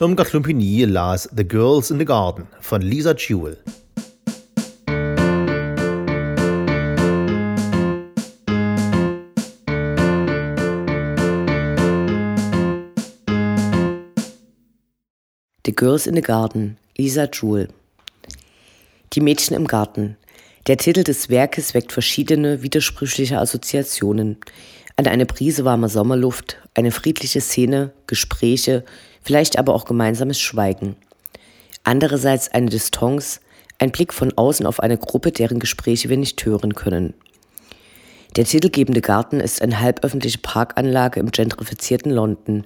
Im Gatlumpini las The Girls in the Garden von Lisa Jewell. The Girls in the Garden, Lisa Jewell. Die Mädchen im Garten. Der Titel des Werkes weckt verschiedene widersprüchliche Assoziationen. An eine Prise warmer Sommerluft, eine friedliche Szene, Gespräche, vielleicht aber auch gemeinsames Schweigen. Andererseits eine Distanz, ein Blick von außen auf eine Gruppe, deren Gespräche wir nicht hören können. Der titelgebende Garten ist eine halböffentliche Parkanlage im gentrifizierten London,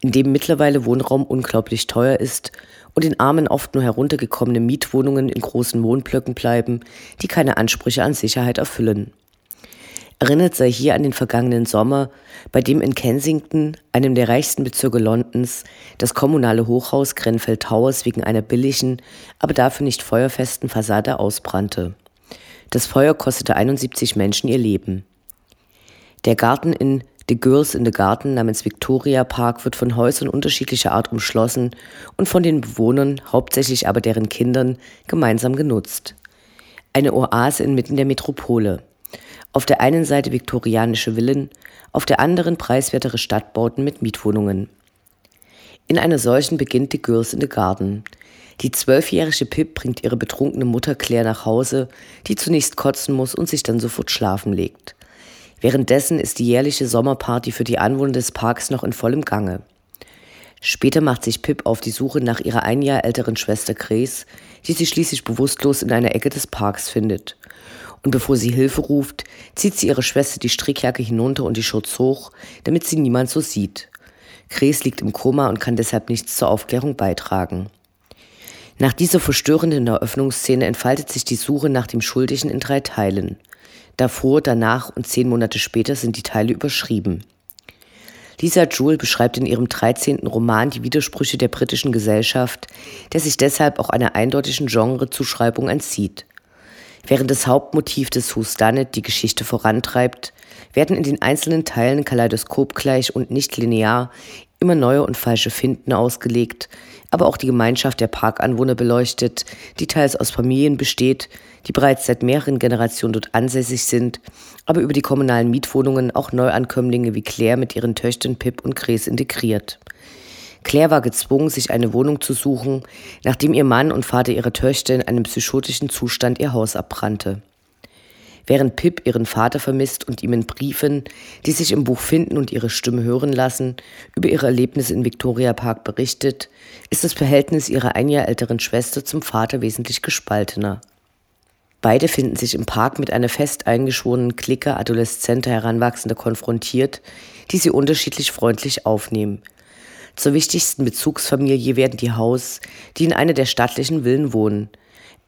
in dem mittlerweile Wohnraum unglaublich teuer ist und in armen oft nur heruntergekommene Mietwohnungen in großen Wohnblöcken bleiben, die keine Ansprüche an Sicherheit erfüllen. Erinnert sei hier an den vergangenen Sommer, bei dem in Kensington, einem der reichsten Bezirke Londons, das kommunale Hochhaus Grenfell Towers wegen einer billigen, aber dafür nicht feuerfesten Fassade ausbrannte. Das Feuer kostete 71 Menschen ihr Leben. Der Garten in The Girls in the Garden namens Victoria Park wird von Häusern unterschiedlicher Art umschlossen und von den Bewohnern, hauptsächlich aber deren Kindern, gemeinsam genutzt. Eine Oase inmitten der Metropole. Auf der einen Seite viktorianische Villen, auf der anderen preiswertere Stadtbauten mit Mietwohnungen. In einer solchen beginnt The Girls in the Garden. Die zwölfjährige Pip bringt ihre betrunkene Mutter Claire nach Hause, die zunächst kotzen muss und sich dann sofort schlafen legt. Währenddessen ist die jährliche Sommerparty für die Anwohner des Parks noch in vollem Gange. Später macht sich Pip auf die Suche nach ihrer ein Jahr älteren Schwester Grace, die sie schließlich bewusstlos in einer Ecke des Parks findet. Und bevor sie Hilfe ruft, zieht sie ihre Schwester die Strickjacke hinunter und die Schutz hoch, damit sie niemand so sieht. Grace liegt im Koma und kann deshalb nichts zur Aufklärung beitragen. Nach dieser verstörenden Eröffnungsszene entfaltet sich die Suche nach dem Schuldigen in drei Teilen. Davor, danach und zehn Monate später sind die Teile überschrieben. Lisa Jewell beschreibt in ihrem 13. Roman die Widersprüche der britischen Gesellschaft, der sich deshalb auch einer eindeutigen Genrezuschreibung entzieht. Während das Hauptmotiv des Whodunit die Geschichte vorantreibt, werden in den einzelnen Teilen kaleidoskopgleich und nicht linear immer neue und falsche Finden ausgelegt, aber auch die Gemeinschaft der Parkanwohner beleuchtet, die teils aus Familien besteht, die bereits seit mehreren Generationen dort ansässig sind, aber über die kommunalen Mietwohnungen auch Neuankömmlinge wie Claire mit ihren Töchtern Pip und Grace integriert. Claire war gezwungen, sich eine Wohnung zu suchen, nachdem ihr Mann und Vater ihrer Töchter in einem psychotischen Zustand ihr Haus abbrannte. Während Pip ihren Vater vermisst und ihm in Briefen, die sich im Buch finden und ihre Stimme hören lassen, über ihre Erlebnisse in Victoria Park berichtet, ist das Verhältnis ihrer ein Jahr älteren Schwester zum Vater wesentlich gespaltener. Beide finden sich im Park mit einer fest eingeschworenen Clique adoleszenter Heranwachsender konfrontiert, die sie unterschiedlich freundlich aufnehmen. Zur wichtigsten Bezugsfamilie werden die Haus, die in einer der stattlichen Villen wohnen.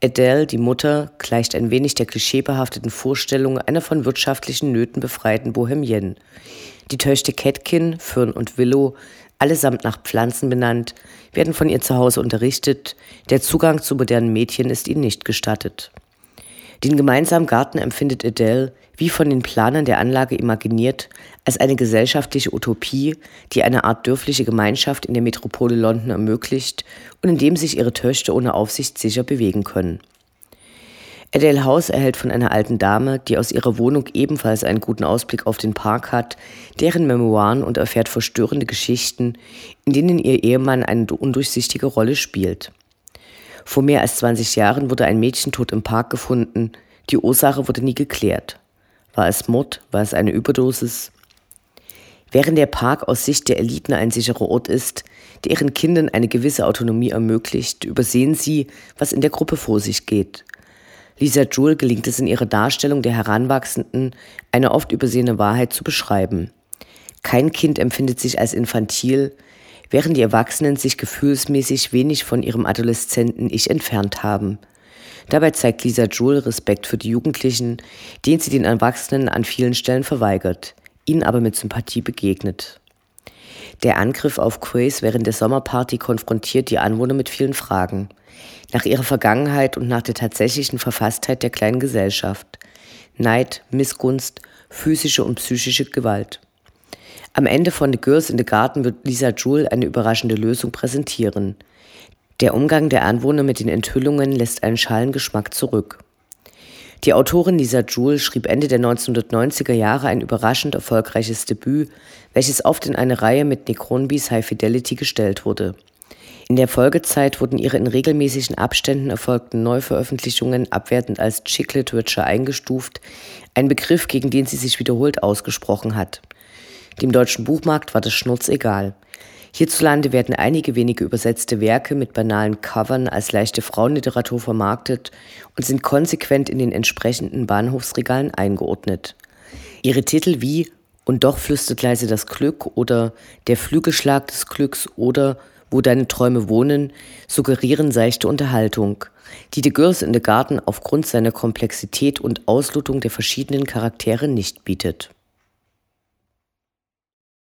Adele, die Mutter, gleicht ein wenig der klischeebehafteten Vorstellung einer von wirtschaftlichen Nöten befreiten Bohemienne. Die Töchter Catkin, Fern und Willow, allesamt nach Pflanzen benannt, werden von ihr zu Hause unterrichtet, der Zugang zu modernen Mädchen ist ihnen nicht gestattet. Den gemeinsamen Garten empfindet Adele, wie von den Planern der Anlage imaginiert, als eine gesellschaftliche Utopie, die eine Art dörfliche Gemeinschaft in der Metropole London ermöglicht und in dem sich ihre Töchter ohne Aufsicht sicher bewegen können. Adele House erhält von einer alten Dame, die aus ihrer Wohnung ebenfalls einen guten Ausblick auf den Park hat, deren Memoiren und erfährt verstörende Geschichten, in denen ihr Ehemann eine undurchsichtige Rolle spielt. Vor mehr als 20 Jahren wurde ein Mädchen tot im Park gefunden. Die Ursache wurde nie geklärt. War es Mord? War es eine Überdosis? Während der Park aus Sicht der Eliten ein sicherer Ort ist, der ihren Kindern eine gewisse Autonomie ermöglicht, übersehen sie, was in der Gruppe vor sich geht. Lisa Jewell gelingt es in ihrer Darstellung der Heranwachsenden, eine oft übersehene Wahrheit zu beschreiben. Kein Kind empfindet sich als infantil, während die Erwachsenen sich gefühlsmäßig wenig von ihrem adoleszenten Ich entfernt haben. Dabei zeigt Lisa Jewell Respekt für die Jugendlichen, den sie den Erwachsenen an vielen Stellen verweigert, ihnen aber mit Sympathie begegnet. Der Angriff auf Grace während der Sommerparty konfrontiert die Anwohner mit vielen Fragen. Nach ihrer Vergangenheit und nach der tatsächlichen Verfasstheit der kleinen Gesellschaft. Neid, Missgunst, physische und psychische Gewalt. Am Ende von The Girls in the Garden wird Lisa Jewell eine überraschende Lösung präsentieren. Der Umgang der Anwohner mit den Enthüllungen lässt einen schalen Geschmack zurück. Die Autorin Lisa Jewell schrieb Ende der 1990er Jahre ein überraschend erfolgreiches Debüt, welches oft in eine Reihe mit Nick Hornbys High Fidelity gestellt wurde. In der Folgezeit wurden ihre in regelmäßigen Abständen erfolgten Neuveröffentlichungen abwertend als Chick Literature eingestuft, ein Begriff, gegen den sie sich wiederholt ausgesprochen hat. Dem deutschen Buchmarkt war das Schnurz egal. Hierzulande werden einige wenige übersetzte Werke mit banalen Covern als leichte Frauenliteratur vermarktet und sind konsequent in den entsprechenden Bahnhofsregalen eingeordnet. Ihre Titel wie Und doch flüstert leise das Glück oder Der Flügelschlag des Glücks oder Wo deine Träume wohnen suggerieren seichte Unterhaltung, die The Girls in the Garden aufgrund seiner Komplexität und Auslotung der verschiedenen Charaktere nicht bietet.